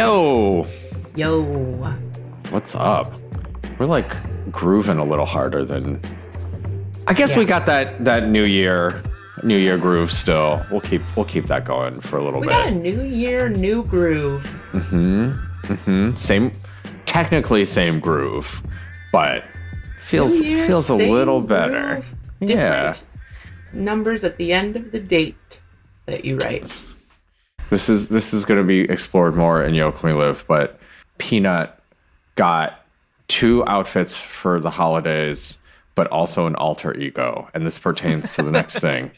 Yo, Yo. what's up? We're like grooving a little harder than. I guess we got that that New Year, New Year groove still. We'll keep we'll keep that going for a little We bit. We got a new year, new groove. Mm hmm Mm hmm Same, technically same groove, but feels year, feels a little better. groove, Yeah. Numbers at the end of the date that you write. This is this is going to be explored more in Yoke We Live, but Peanut got two outfits for the holidays, but also an alter ego, and this pertains to the next thing.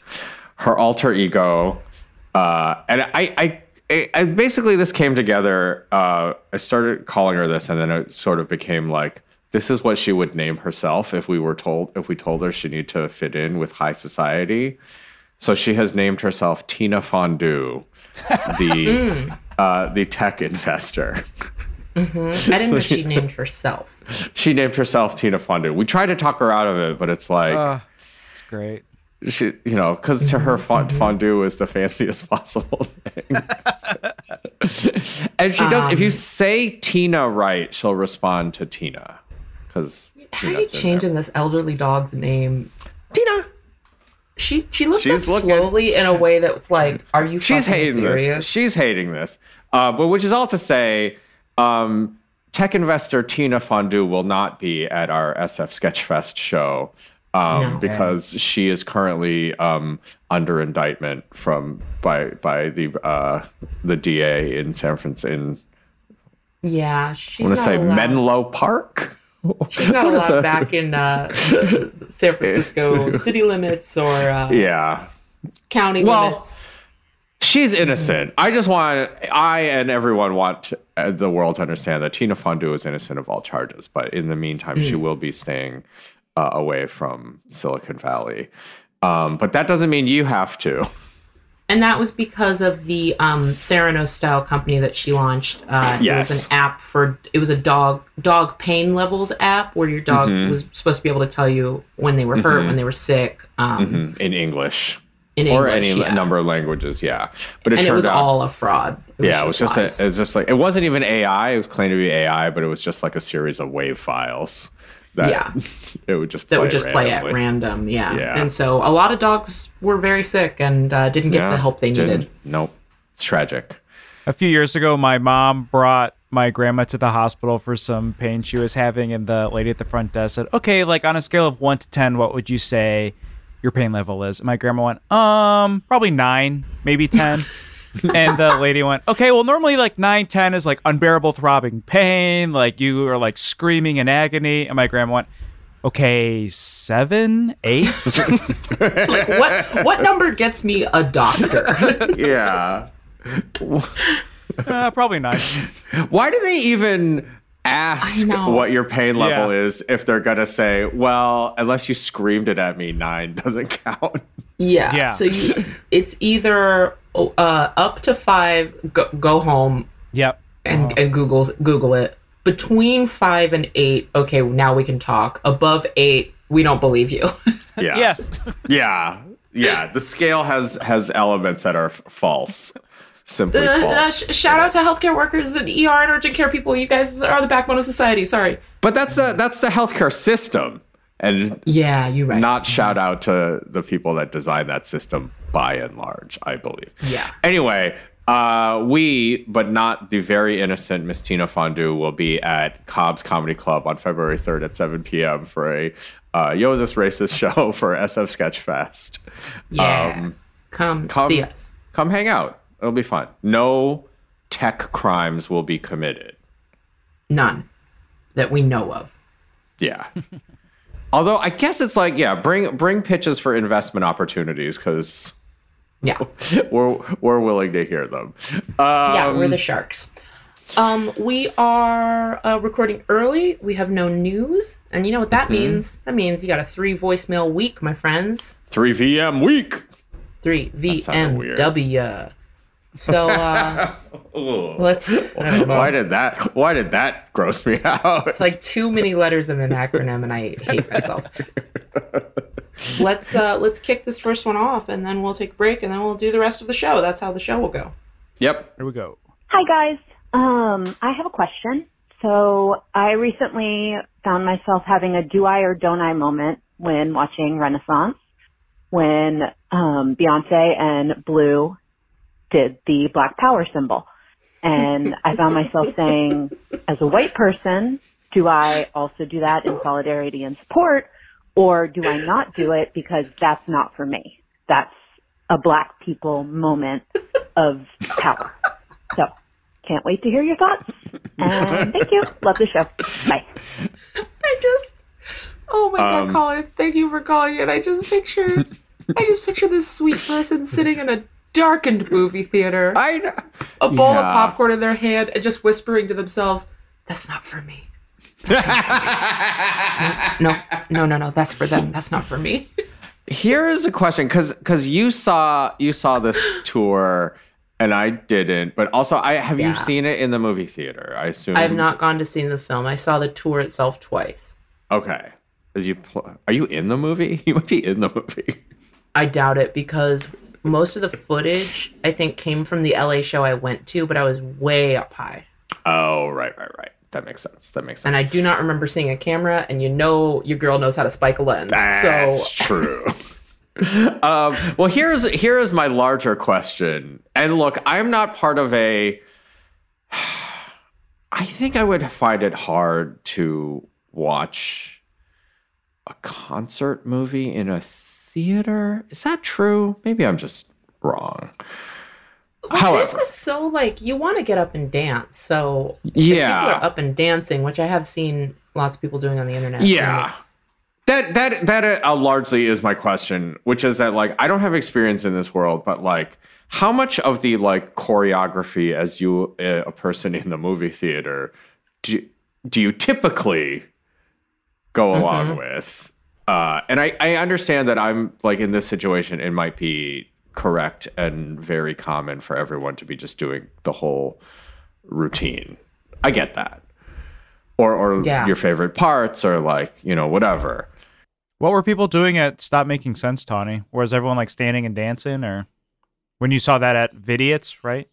Her alter ego, uh, and I, I, I, I basically this came together. Uh, I started calling her this, and then it sort of became like this is what she would name herself if we were told if we told her she needed to fit in with high society. So she has named herself Tina Fondue, the uh, the tech investor. I didn't know she named herself. She named herself Tina Fondue. We tried to talk her out of it, but it's like Uh, it's great. she, you know, because to her fond- fondue is the fanciest possible thing. and she does. if you Um, say Tina right, she'll respond to Tina. Because How are you changing this elderly dog's name? Tina? She she looked She's up looking- slowly in a way that's like, are you she's fucking hating serious? this. She's hating this. Uh, but which is all to say, um, tech investor Tina Fondue will not be at our SF Sketchfest show um, No. because she is currently um, under indictment from by by the uh, the DA in San Francisco. In, yeah, I she's want to say allowed. Menlo Park. She's not allowed that? back in uh, San Francisco city limits or uh, Yeah. county Well, limits. She's innocent. I just want, I and everyone want uh, the world to understand that Tina Fondue is innocent of all charges. But in the meantime, she will be staying uh, away from Silicon Valley. Um, but that doesn't mean you have to. And that was because of the um, Theranos style company that she launched. Uh, It was an app for, it was a dog dog pain levels app where your dog Mhm. was supposed to be able to tell you when they were hurt, Mhm. when they were sick, um, Mhm, In English in English or English. any yeah. number of languages, yeah. But it and it turned was out, all a fraud. yeah, it was just, a, it was just like it wasn't even AI. It was claimed to be AI, but it was just like a series of wave files. That Yeah. it would just play that would just play at random. Yeah. Yeah. And so a lot of dogs were very sick and uh, didn't get Yeah, the help they needed. Nope, it's tragic. A few years ago, my mom brought my grandma to the hospital for some pain she was having, and the lady at the front desk said, "Okay, like on a scale of one to ten, what would you say your pain level is?" And my grandma went, "Um, probably nine, maybe 10. and the lady went, "Okay, well, normally like nine, ten is like unbearable throbbing pain, like you are like screaming in agony." And my grandma went, "Okay, seven, eight." Like, what what number gets me a doctor? Yeah. uh, probably nine. Why do they even ask what your pain level Yeah. is if they're gonna say, "Well, unless you screamed it at me, nine doesn't count." yeah. Yeah. So you, it's either uh, up to five, go, go home Yep. and, and Google Google it. Between five and eight, okay, now we can talk. Above eight, we don't believe you. Yeah. Yes. Yeah. Yeah. The scale has has elements that are f- false. Simply Uh, uh, false. sh- shout out to healthcare workers and ER and urgent care people. You guys are the backbone of society. Sorry. but that's the that's the healthcare system, and Yeah, you're right. not shout out to the people that designed that system by and large. I believe. yeah. Anyway, uh, we, but not the very innocent Miss Tina Fondue, will be at Cobb's Comedy Club on February 3rd at 7 p.m. for a uh, Yo, Is This Racist show for SF Sketchfest. Yeah. Um, come, come- see us. come hang out. It'll be fun. No tech crimes will be committed. None that we know of. Yeah. Although I guess it's like, yeah, bring bring pitches for investment opportunities because Yeah. we're we're willing to hear them. Um, yeah, we're the sharks. Um, we are uh, recording early. We have no news, and you know what that Mm-hmm. means? That means you got a three voicemail week, my friends. three VM week. Three. VMW. So uh, let's. I don't know. Why did that? Why did that gross me out? It's like too many letters in an acronym, and I hate myself. let's uh, let's kick this first one off, and then we'll take a break, and then we'll do the rest of the show. That's how the show will go. Yep. Here we go. Hi guys. Um, I have a question. So I recently found myself having a do I or don't I moment when watching Renaissance when um, Beyonce and Blue did the Black Power symbol. And I found myself saying, as a white person, do I also do that in solidarity and support? Or do I not do it because that's not for me? That's a black people moment of power. So can't wait to hear your thoughts. And thank you. Love the show. Bye. I just, oh my Um, god, caller, thank you for calling in. I just picture, I just picture this sweet person sitting in a darkened movie theater, I know. a bowl of popcorn in their hand, and just whispering to themselves, "That's not for me. No, no, no, no. That's for them. That's not for me." Here is a question, because because you saw you saw this tour and I didn't, but also I have Yeah. you seen it in the movie theater? I assume I have not gone to see the film. I saw the tour itself twice. Okay, Did you pl- are you in the movie? You might be in the movie. I doubt it because most of the footage I think came from the LA show I went to, but I was way up high. Oh, right, right, right. That makes sense. That makes sense. And I do not remember seeing a camera, and you know your girl knows how to spike a lens. That's so true. um, well, here's here is my larger question. And look, I'm not part of a. I think I would find it hard to watch a concert movie in a theater. Is that true? Maybe I'm just wrong. Well, However- this is so like you want to get up and dance. So Yeah. are up and dancing, which I have seen lots of people doing on the internet. Yeah. That that that uh, largely is my question, which is that like I don't have experience in this world, but like how much of the like choreography as you uh, a person in the movie theater do do you typically go along with? Uh, and I I understand that I'm like in this situation, it might be correct and very common for everyone to be just doing the whole routine. I get that. Or or Yeah. your favorite parts or like, you know, whatever. What were people doing at Stop Making Sense, Tawny? Was everyone like standing and dancing, or when you saw that at Vidiot's, right?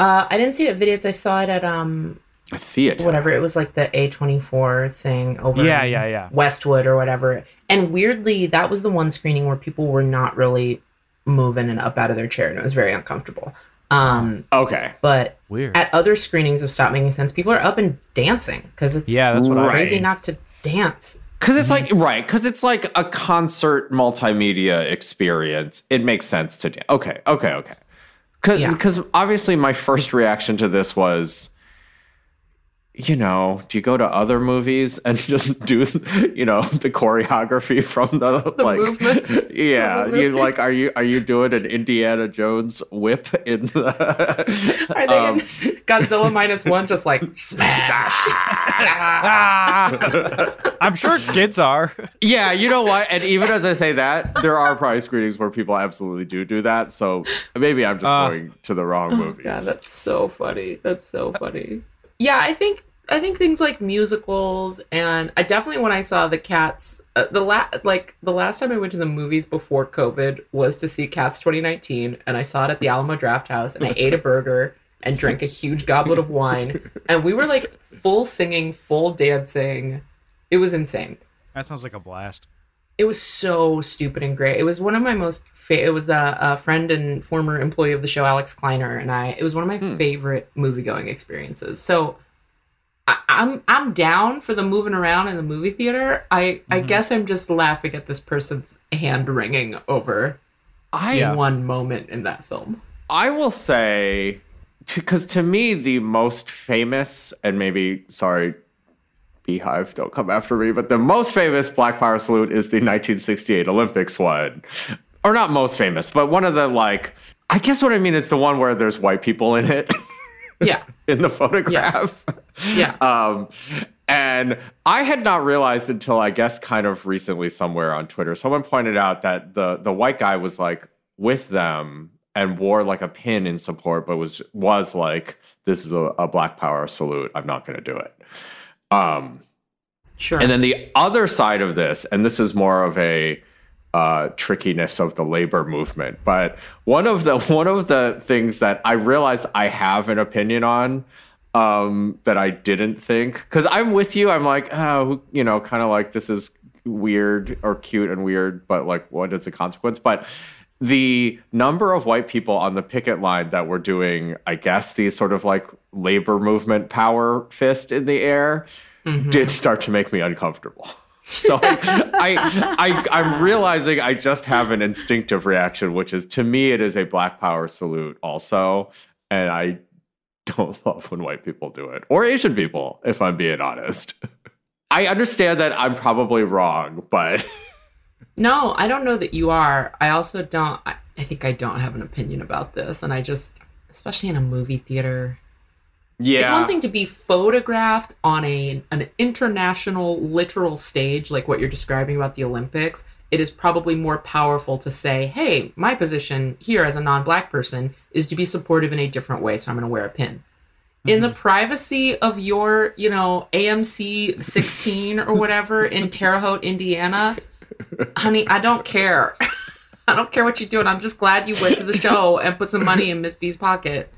Uh, I didn't see it at Vidiot's. I saw it at um A theater. whatever it was like the A24 thing over Yeah, in yeah, yeah. Westwood or whatever. And weirdly, that was the one screening where people were not really moving and up out of their chair, and it was very uncomfortable. Um, Okay. but Weird. at other screenings of Stop Making Sense, people are up and dancing because it's yeah, that's what I. Right. crazy not to dance. Cause it's like right, because it's like a concert multimedia experience. It makes sense to do. Okay, okay, okay. Cause, Yeah. because obviously my first reaction to this was, you know, do you go to other movies and just do, you know, the choreography from the, The like, movements yeah, the you like, are you are you doing an Indiana Jones whip in the? Are they um, in Godzilla minus one just like smash? Ah! I'm sure kids are. Yeah, you know what? And even as I say that, there are probably screenings where people absolutely do do that. So maybe I'm just Uh. going to the wrong Oh, movies. God, that's so funny. That's so funny. Yeah, I think I think things like musicals and I definitely when I saw the Cats uh, the la- like the last time I went to the movies before COVID was to see Cats 2019 and I saw it at the Alamo Drafthouse and I ate a burger and drank a huge goblet of wine and we were like full singing, full dancing. It was insane. That sounds like a blast. It was so stupid and great. It was one of my most. Fa- it was a, a friend and former employee of the show, Alex Kleiner, and I. It was one of my Hmm. favorite movie going experiences. So, I, I'm I'm down for the moving around in the movie theater. I I Mhm. guess I'm just laughing at this person's hand wringing over I one moment in that film. I will say, because to me the most famous and maybe sorry. BeyHive, don't come after me. But the most famous Black Power salute is the 1968 Olympics one, or not most famous, but one of the like. I guess what I mean is the one where there's white people in it. Yeah, in the photograph. Yeah. Um, and I had not realized until I guess kind of recently somewhere on Twitter, someone pointed out that the the white guy was like with them and wore like a pin in support, but was was like, "This is a, a Black Power salute. I'm not going to do it." Um, sure. and then the other side of this, and this is more of a uh, trickiness of the labor movement, but one of the one of the things that I realize I have an opinion on um, that I didn't think because I'm with you. I'm like, oh, you know, kind of like this is weird or cute and weird, but like, what is the consequence? But the number of white people on the picket line that were doing, I guess, these sort of like labor movement power fist in the air mm-hmm. did start to make me uncomfortable. So I, I, I, am realizing I just have an instinctive reaction, which is to me, it is a black power salute also. And I don't love when white people do it or Asian people, if I'm being honest. I understand that I'm probably wrong, but. No, I don't know that you are. I also don't. I, I think I don't have an opinion about this. And I just, especially in a movie theater, yeah. It's one thing to be photographed on a an international literal stage like what you're describing about the Olympics. It is probably more powerful to say, "Hey, my position here as a non-black person is to be supportive in a different way, so I'm going to wear a pin." Mm-hmm. In the mm-hmm. privacy of your, you know, AMC 16 or whatever in Terre Haute, Indiana, honey, I don't care. I don't care what you're doing. I'm just glad you went to the show and put some money in Miss B's pocket.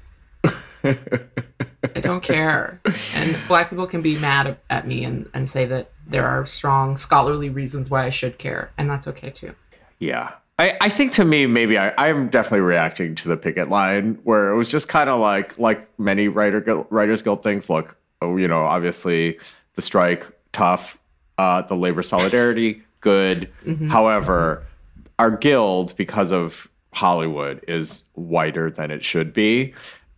I don't care. And black people can be mad at me and, and say that there are strong scholarly reasons why I should care. And that's okay too. Yeah. I, I think to me, maybe I, I'm definitely reacting to the picket line where it was just kind of like, like many writer, Writers Guild things. Look, oh, you know, obviously the strike, tough, uh, the labor solidarity, good. Mm-hmm. However, our guild, because of Hollywood, is whiter than it should be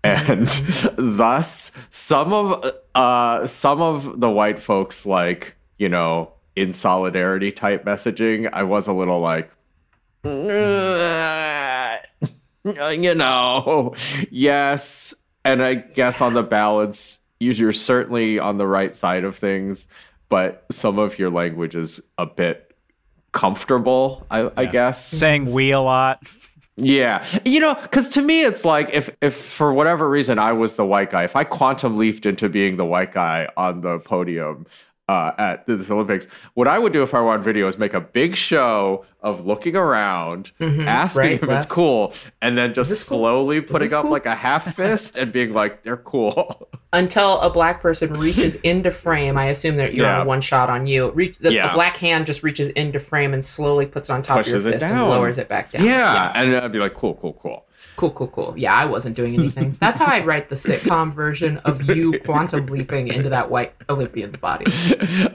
and thus some of uh some of the white folks like you know in solidarity type messaging i was a little like you know yes and i guess on the balance you're certainly on the right side of things but some of your language is a bit comfortable i, yeah. I guess saying we a lot yeah. You know, cuz to me it's like if if for whatever reason I was the white guy, if I quantum leaped into being the white guy on the podium uh, at the Olympics, what I would do if I were on video is make a big show of looking around, mm-hmm, asking right, if left. it's cool, and then just slowly cool? putting up cool? like a half fist and being like, "They're cool." Until a black person reaches into frame, I assume that you're yeah. on one shot on you. Reach the, yeah. black hand just reaches into frame and slowly puts it on top Pushes of your fist and lowers it back down. Yeah, yeah. and I'd be like, "Cool, cool, cool." Cool, cool, cool. Yeah, I wasn't doing anything. That's how I'd write the sitcom version of you quantum leaping into that white Olympian's body.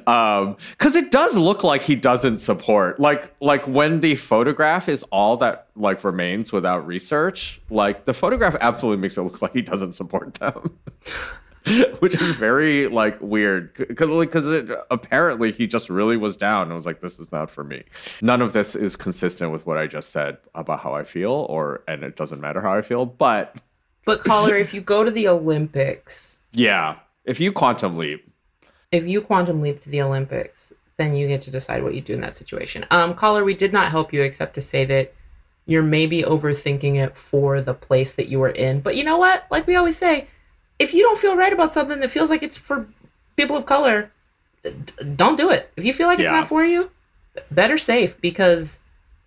Um, because it does look like he doesn't support like like when the photograph is all that like remains without research. Like the photograph absolutely makes it look like he doesn't support them. which is very like weird. Because because apparently he just really was down and was like this is not for me. None of this is consistent with what i just said about how i feel or and it doesn't matter how i feel but but caller if you go to the olympics yeah. If you quantum leap. If you quantum leap to the olympics then you get to decide what you do in that situation. Um caller we did not help you except to say that you're maybe overthinking it for the place that you were in. But you know what? Like we always say if you don't feel right about something that feels like it's for people of color, don't do it. If you feel like it's yeah. not for you, better safe because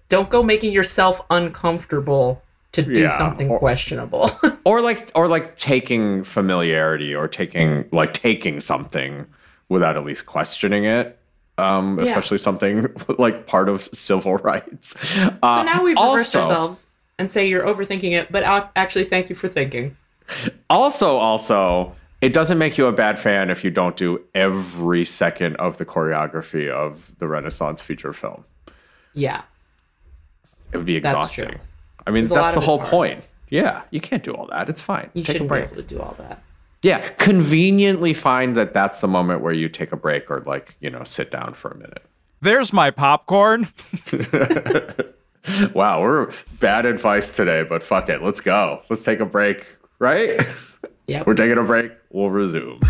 don't go making yourself uncomfortable to do yeah. something or, questionable. or like or like taking familiarity or taking like taking something without at least questioning it. Um, especially yeah. something like part of civil rights. Uh, so now we've reversed also, ourselves and say you're overthinking it, but actually, thank you for thinking. Also, also, it doesn't make you a bad fan if you don't do every second of the choreography of the Renaissance feature film. Yeah. It would be exhausting. I mean, that's the whole point. Yeah, you can't do all that. It's fine. You take shouldn't be able to do all that. Yeah, conveniently find that that's the moment where you take a break or like, you know, sit down for a minute. There's my popcorn. wow, we're bad advice today, but fuck it. Let's go. Let's take a break right? Yeah. We're taking a break. We'll resume.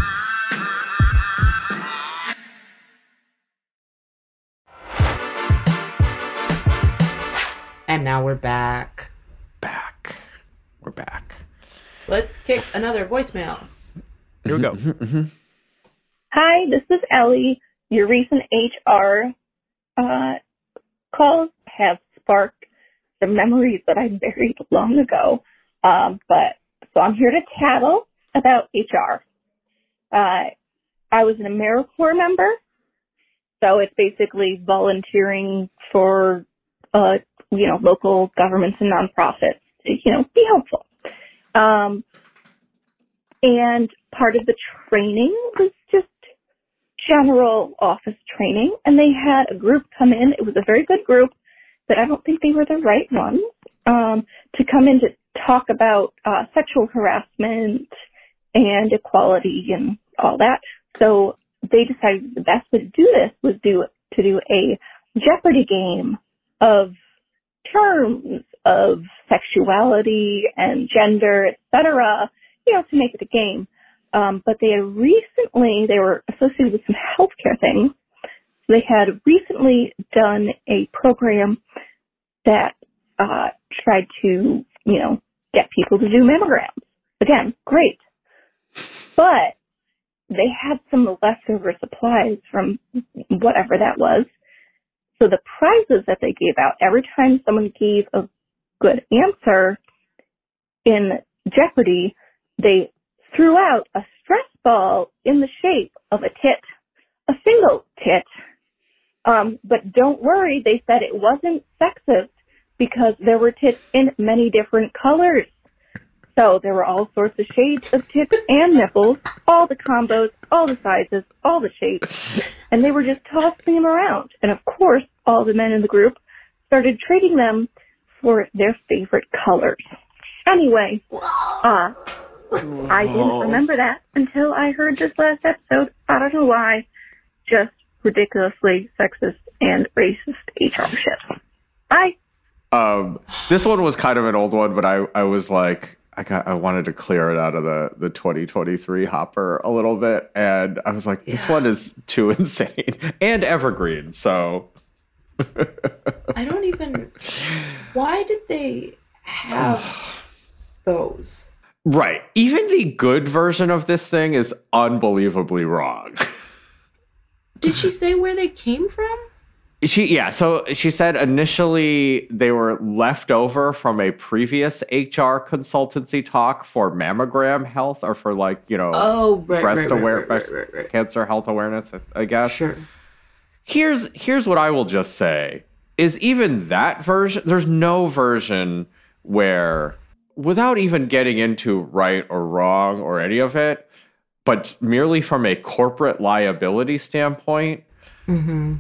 And now we're back. Back. We're back. Let's kick another voicemail. Here we go. Mm-hmm, mm-hmm. Hi, this is Ellie. Your recent HR uh, calls have sparked some memories that I buried long ago. Um, but so I'm here to tattle about HR. Uh, I was an AmeriCorps member, so it's basically volunteering for, uh, you know, local governments and nonprofits to, you know, be helpful. Um, and part of the training was just general office training, and they had a group come in. It was a very good group, but I don't think they were the right ones um, to come in to talk about uh, sexual harassment and equality and all that. So they decided the best way to do this was do to do a Jeopardy game of terms of sexuality and gender, etc. You know, to make it a game. Um, but they had recently they were associated with some healthcare things. They had recently done a program that uh, tried to, you know, get people to do mammograms. Again, great. But they had some leftover supplies from whatever that was. So the prizes that they gave out every time someone gave a good answer in Jeopardy, they threw out a stress ball in the shape of a tit, a single tit. Um, but don't worry, they said it wasn't sexist because there were tits in many different colors. So there were all sorts of shades of tits and nipples, all the combos, all the sizes, all the shapes, and they were just tossing them around. And of course, all the men in the group started trading them for their favorite colors. Anyway, uh, I didn't remember that until I heard this last episode. I don't know why. Just ridiculously sexist and racist HR shit. Bye. Um, this one was kind of an old one, but I, I was like, I got, I wanted to clear it out of the the 2023 hopper a little bit, and I was like, this Yeah. one is too insane and evergreen. So I don't even. Why did they have those? right, even the good version of this thing is unbelievably wrong. Did she say where they came from? She yeah, so she said initially they were left over from a previous HR consultancy talk for mammogram health or for like, you know, Oh, right, breast right, aware right, breast cancer health awareness, I guess. Sure. Here's here's what I will just say is even that version there's no version where without even getting into right or wrong or any of it, but merely from a corporate liability standpoint, Mm-hmm.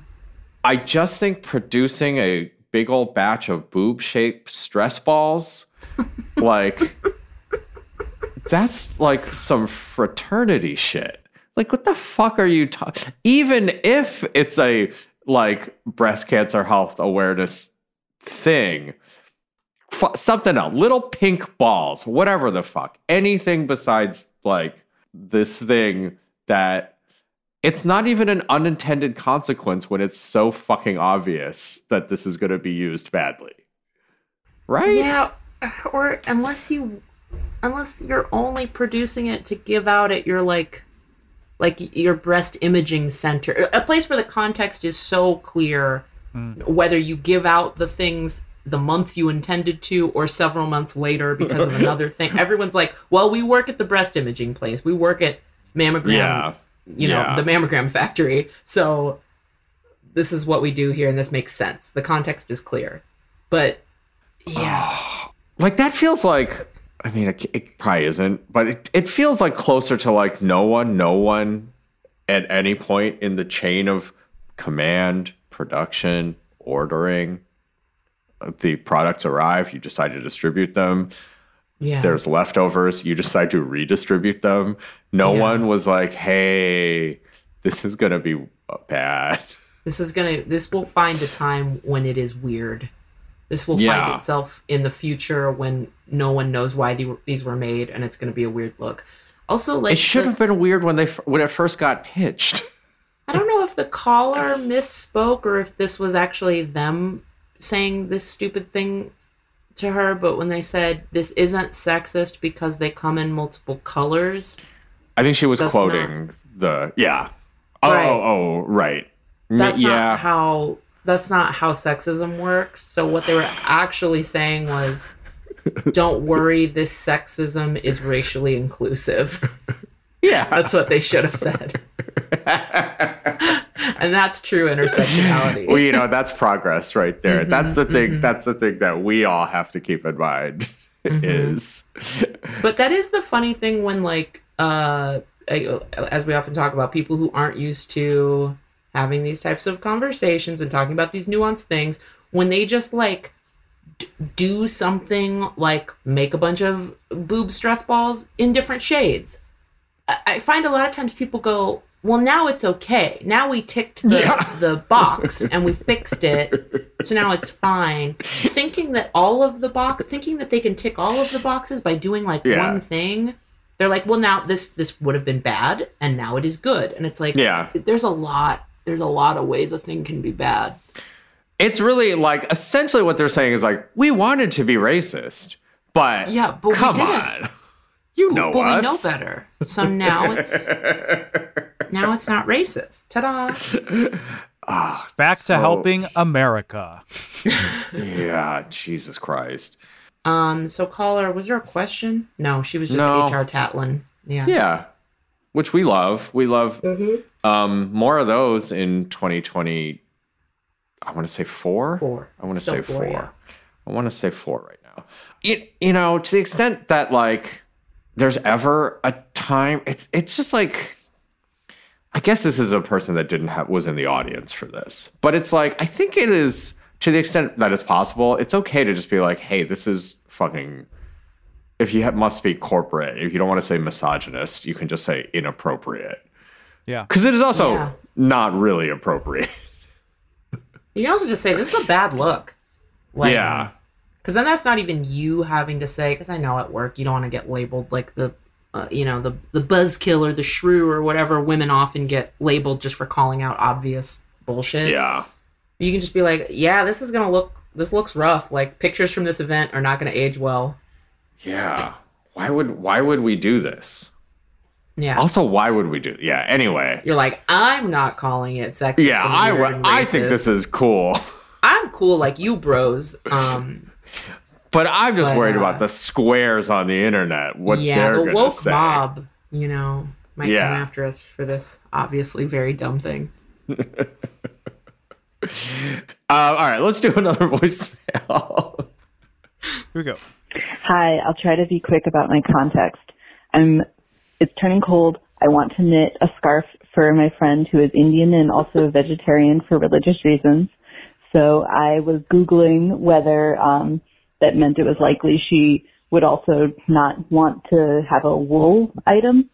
I just think producing a big old batch of boob shaped stress balls, like, that's like some fraternity shit. Like, what the fuck are you talking? Even if it's a like breast cancer health awareness thing, f- something else, little pink balls, whatever the fuck, anything besides like this thing that it's not even an unintended consequence when it's so fucking obvious that this is going to be used badly. Right? Yeah, or unless you, unless you're only producing it to give out at your like, like your breast imaging center, a place where the context is so clear, Mm. whether you give out the things the month you intended to or several months later because of another thing. Everyone's like, well, we work at the breast imaging place. We work at mammograms, Yeah. You know, Yeah. the mammogram factory. So this is what we do here and this makes sense. The context is clear. But yeah. like that feels like I mean it, it probably isn't, but it, it feels like closer to like no one, no one at any point in the chain of command, production, ordering. Uh, the products arrive, you decide to distribute them. Yeah. there's leftovers you decide to redistribute them no Yeah. one was like hey this is gonna be uh, bad This is gonna. This will find a time when it is weird. This will Yeah. find itself in the future when no one knows why these were made, and it's gonna be a weird look. Also, like it should the- have been weird when they when it first got pitched I don't know if the caller misspoke or if this was actually them saying this stupid thing to her, but when they said this isn't sexist because they come in multiple colors, i think she was quoting the yeah oh, oh Right. oh, oh right that's yeah not how that's not how sexism works. So what they were actually saying was don't worry, this sexism is racially inclusive. Yeah. That's what they should have said. and that's true intersectionality. well, you know, that's progress right there. Mhm, that's the thing. mhm. That's the thing that we all have to keep in mind. Mhm. Is But that is the funny thing when like uh as we often talk about people who aren't used to having these types of conversations and talking about these nuanced things when they just like do something like make a bunch of boob stress balls in different shades. I find a lot of times people go, "Well, now it's okay. Now we ticked the Yeah. the box and we fixed it, so now it's fine." Thinking that all of the box, thinking that they can tick all of the boxes by doing like Yeah. one thing, they're like, "Well, now this this would have been bad, and now it is good." And it's like, yeah. there's a lot, there's a lot of ways a thing can be bad. It's really like essentially what they're saying is like we wanted to be racist, but Yeah, but come we didn't. on, you know but us. we know better. So now it's now it's not racist. Ta-da! Ah, Back to helping America. Yeah, Jesus Christ. Um, so caller, was there a question? No, she was just No. HR Tatlin. Yeah. Yeah, which we love. We love Mm-hmm. um more of those in 2020. I want to say four. Four. I want to Still say four. yeah. I want to say four right now. You, you know, to the extent that like there's ever a time, it's it's just like I guess this is a person that didn't have was in the audience for this, but it's like I think it is to the extent that it's possible. It's okay to just be like, hey, this is fucking. If you have, must be corporate, if you don't want to say misogynist, you can just say inappropriate. Yeah. Because it is also Yeah. not really appropriate. You can also just say this is a bad look. Like, yeah. Because then that's not even you having to say. Because I know at work you don't want to get labeled like the, uh, you know, the the buzzkill or the shrew or whatever women often get labeled just for calling out obvious bullshit. Yeah. You can just be like, yeah, this is gonna look. This looks rough. Like pictures from this event are not gonna age well. Yeah. Why would why would we do this? Yeah. Also, why would we do? Yeah. Anyway. You're like, I'm not calling it sexist. Yeah, I weird w- and I think this is cool, I'm cool like you, bros. Um, but I'm just But, worried uh, about the squares on the internet. What yeah, they're the gonna woke say. mob, you know, might Yeah. come after us for this obviously very dumb thing. Uh, all right, let's do another voicemail. Here we go. Hi, I'll try to be quick about my context. I'm, it's turning cold. I want to knit a scarf for my friend who is Indian and also a vegetarian for religious reasons. So I was Googling whether, um, that meant it was likely she would also not want to have a wool item.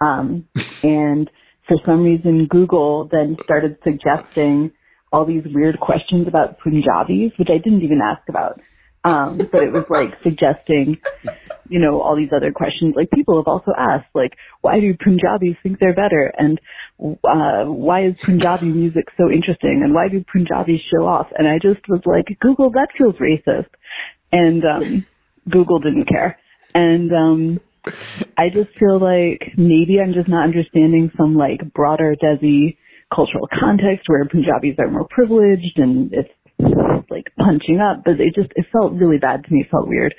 Um, and for some reason, Google then started suggesting all these weird questions about Punjabis, which I didn't even ask about. Um, but it was like suggesting, you know, all these other questions. Like people have also asked, like, why do Punjabis think they're better? And, uh, why is Punjabi music so interesting? And why do Punjabis show off? And I just was like, Google, that feels racist. And, um, Google didn't care. And, um, I just feel like maybe I'm just not understanding some like broader Desi cultural context where Punjabis are more privileged and it's like punching up, but it just it felt really bad to me, it felt weird.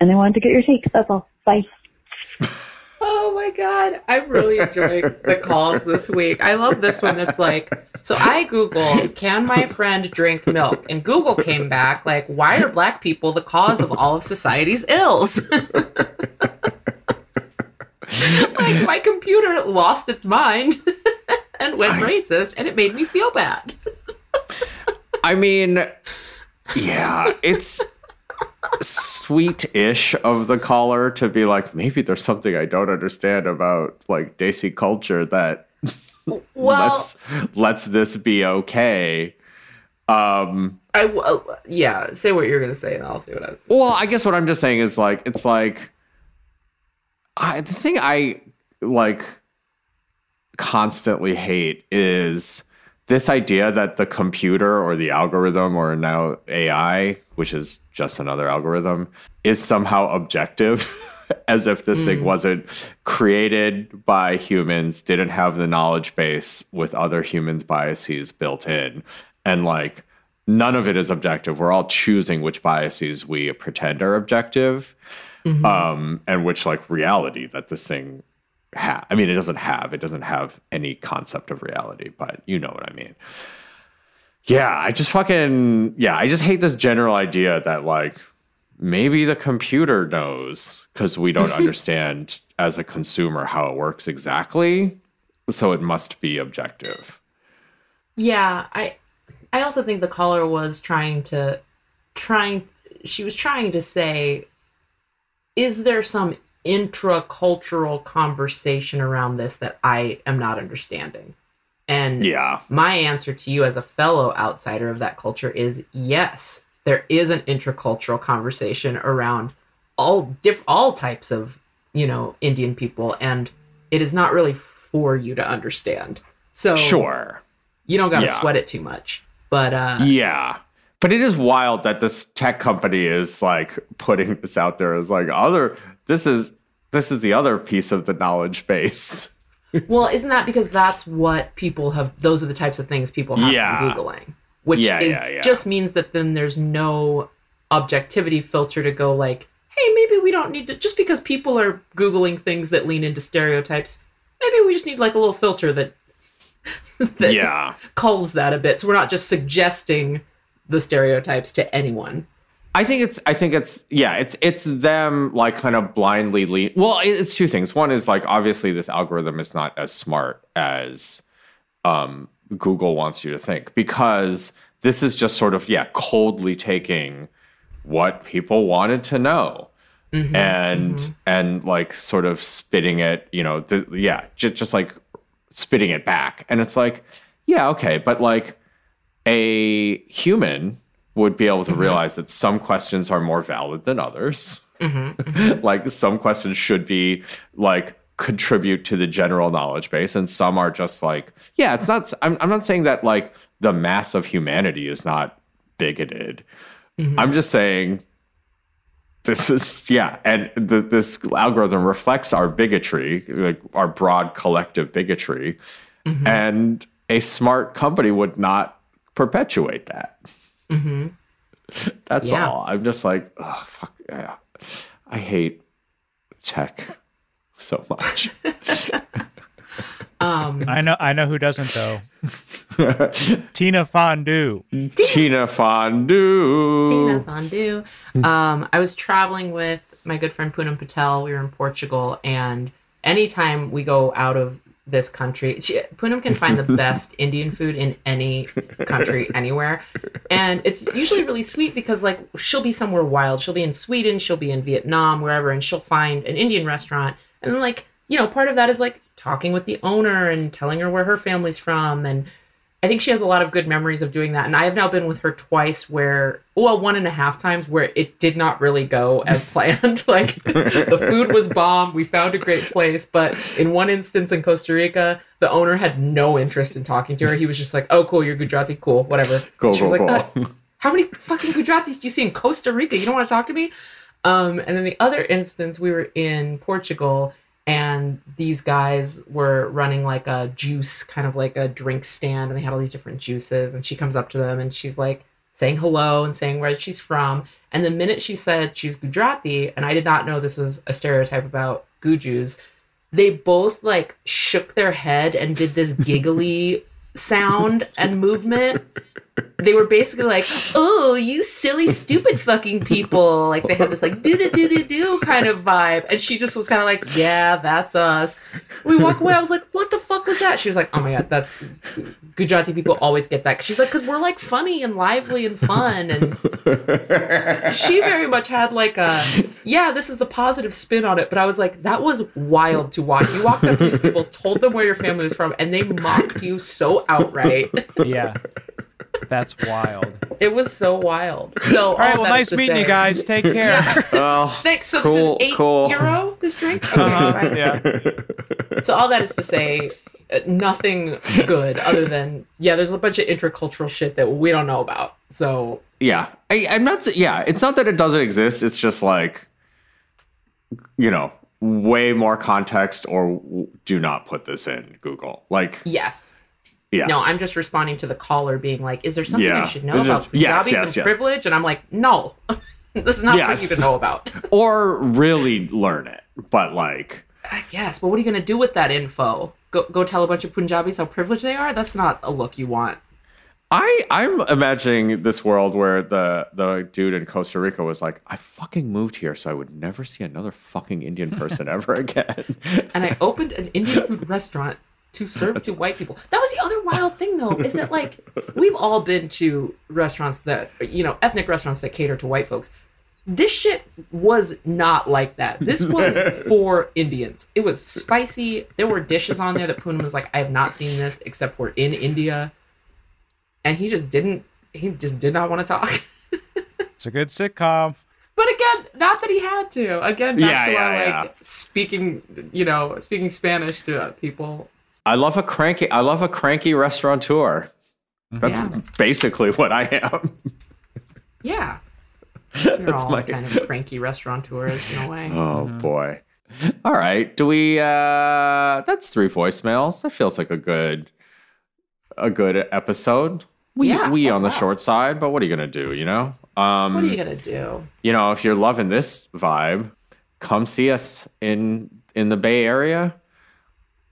And I wanted to get your take. That's all. Bye. Oh my god, I'm really enjoying the calls this week. I love this one that's like, so I Googled, can my friend drink milk? And Google came back like, why are black people the cause of all of society's ills? like my computer lost its mind and went I- racist, and it made me feel bad. I mean, yeah, it's sweet-ish of the caller to be like, maybe there's something I don't understand about like Desi culture that Well, let's let's this be okay. Um, I w- yeah, say what you're gonna say, and I'll see what I. well, I guess what I'm just saying is like it's like I the thing I like constantly hate is this idea that the computer or the algorithm or now AI, which is just another algorithm, is somehow objective as if this thing Mm. wasn't created by humans, didn't have the knowledge base with other humans' biases built in. And like none of it is objective. We're all choosing which biases we pretend are objective Mhm. um, and which like reality that this thing have. I mean, it doesn't have. It doesn't have any concept of reality, but you know what I mean. Yeah, I just fucking yeah, I just hate this general idea that like maybe the computer knows because we don't understand as a consumer how it works exactly, so it must be objective. Yeah, I I also think the caller was trying to trying she was trying to say is there some intracultural conversation around this that I am not understanding? And Yeah. my answer to you as a fellow outsider of that culture is yes. There is an intercultural conversation around all diff- all types of, you know, Indian people and it is not really for you to understand. So Sure. you don't got to Yeah. sweat it too much. But uh Yeah. But it is wild that this tech company is like putting this out there as like other this is this is the other piece of the knowledge base. well, isn't that because that's what people have those are the types of things people have Yeah. been googling, which Yeah, is yeah, just means that then there's no objectivity filter to go like, "Hey, maybe we don't need to just because people are googling things that lean into stereotypes, maybe we just need like a little filter that that yeah. culls that a bit. So we're not just suggesting the stereotypes to anyone. I think it's I think it's yeah, it's it's them like kind of blindly lean. Well, it's two things. One is like obviously this algorithm is not as smart as um Google wants you to think because this is just sort of yeah, coldly taking what people wanted to know. Mhm, and mhm. and like sort of spitting it you know the, yeah just, just like spitting it back and it's like yeah okay but like a human would be able to Mhm. realize that some questions are more valid than others Mhm, mhm. like some questions should be like contribute to the general knowledge base and some are just like yeah it's not i'm, I'm not saying that like the mass of humanity is not bigoted Mhm. I'm just saying this is yeah, and the, this algorithm reflects our bigotry, like our broad collective bigotry, Mhm, and a smart company would not perpetuate that. Mhm. That's Yeah. all. I'm just like, oh fuck yeah, I hate tech so much. Um, I know I know who doesn't though. Tina Fondue. Tina Fondue. Tina Fondue. Um, I was traveling with my good friend Poonam Patel. We were in Portugal, and anytime we go out of this country, she, Poonam can find the best Indian food in any country, anywhere. And it's usually really sweet because, like, she'll be somewhere wild. She'll be in Sweden, she'll be in Vietnam, wherever, and she'll find an Indian restaurant. And like, you know, part of that is like talking with the owner and telling her where her family's from and I think she has a lot of good memories of doing that. And I have now been with her twice where, well, one and a half times where it did not really go as planned. like the food was bomb. We found a great place. But in one instance in Costa Rica, the owner had no interest in talking to her. He was just like, oh, cool, you're Gujarati. Cool, whatever. Cool, she was go. like, "Uh, how many fucking Gujaratis do you see in Costa Rica? You don't want to talk to me? Um, and then the other instance, we were in Portugal and these guys were running like a juice, kind of like a drink stand, and they had all these different juices. And she comes up to them and she's like saying hello and saying where she's from. And the minute she said she's Gujarati, and I did not know this was a stereotype about Gujus, they both like shook their head and did this giggly sound and movement they were basically like, "Oh, you silly, stupid fucking people!" Like they had this like do do do do do kind of vibe, and she just was kind of like, "Yeah, that's us." We walk away. I was like, "What the fuck was that?" She was like, "Oh my god, that's Gujarati people always get that." She's like, "Cause we're like funny and lively and fun," and she very much had like a yeah, this is the positive spin on it. But I was like, that was wild to watch. You walked up to these people, told them where your family was from, and they mocked you so outright. Yeah. That's wild. It was so wild. So, All right, well, nice meeting you guys. Take care. Yeah. well, Thanks. So Cool, this is eight cool. euro. This drink. Okay, Uh-huh. fine. Yeah. So all that is to say, uh, nothing good other than yeah. There's a bunch of intercultural shit that we don't know about. So yeah I, i'm not yeah it's not that it doesn't exist it's just like you know way more context or do not put this in google like yes. Yeah No, I'm just responding to the caller being like, "Is there something I should know there- about yes, Punjabis yes, and yes. privilege?" And I'm like, "No, this is not Yes. for you to know about." or really learn it but like I guess, but what are you gonna do with that info? Go go tell a bunch of Punjabis how privileged they are? That's not a look you want. I I'm imagining this world where the the dude in Costa Rica was like, I fucking moved here so I would never see another fucking Indian person ever again. And I opened an Indian food restaurant to serve to white people. That was the other wild thing though, is that like we've all been to restaurants that you know, ethnic restaurants that cater to white folks. This shit was not like that. This was for Indians. It was spicy. There were dishes on there that Poonam was like, I have not seen this except for in India. And he just didn't he just did not want to talk. It's a good sitcom. But again, not that he had to. Again, back Yeah, to our yeah, like speaking, you know, speaking Spanish to people. I love a cranky I love a cranky restaurateur. That's Yeah. basically what I am. Yeah, you're That's all my kind of cranky restaurateurs in a way. Oh Mhm. boy. All right. Do we uh that's three voicemails. That feels like a good a good episode. We Yeah, we on the wow. short side, but what are you gonna do, you know? Um what are you gonna do? you know, if you're loving this vibe, come see us in in the Bay Area.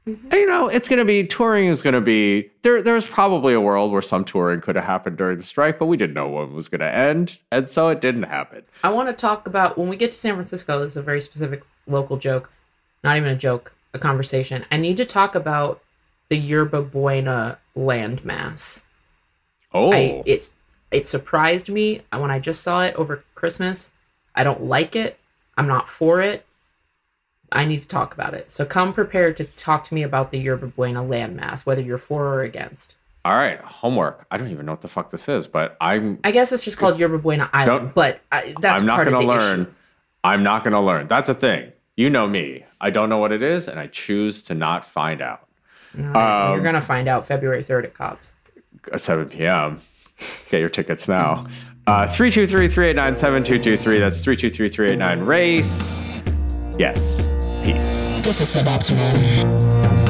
Mhm. And, you know, it's going to be touring is going to be there. There's probably a world where some touring could have happened during the strike, but we didn't know when it was going to end, and so it didn't happen. I want to talk about when we get to San Francisco. This is a very specific local joke, not even a joke, a conversation. I need to talk about the Yerba Buena landmass. Oh, I, it's it surprised me when I just saw it over Christmas. I don't like it. I'm not for it. I need to talk about it. So come prepared to talk to me about the Yerba Buena landmass, whether you're for or against. all right. Homework. I don't even know what the fuck this is, but I'm I guess it's just called Yerba Buena Island, but I, that's I'm not part of going the to learn. issue. I'm not going to learn. That's a thing. You know me. I don't know what it is, and I choose to not find out. Right, Um, you're gonna find out February 3rd at Cobb's. At 7 p.m. Get your tickets now. Uh, 323 389 7223. That's 323 389 race. Yes. Peace. This is suboptimal.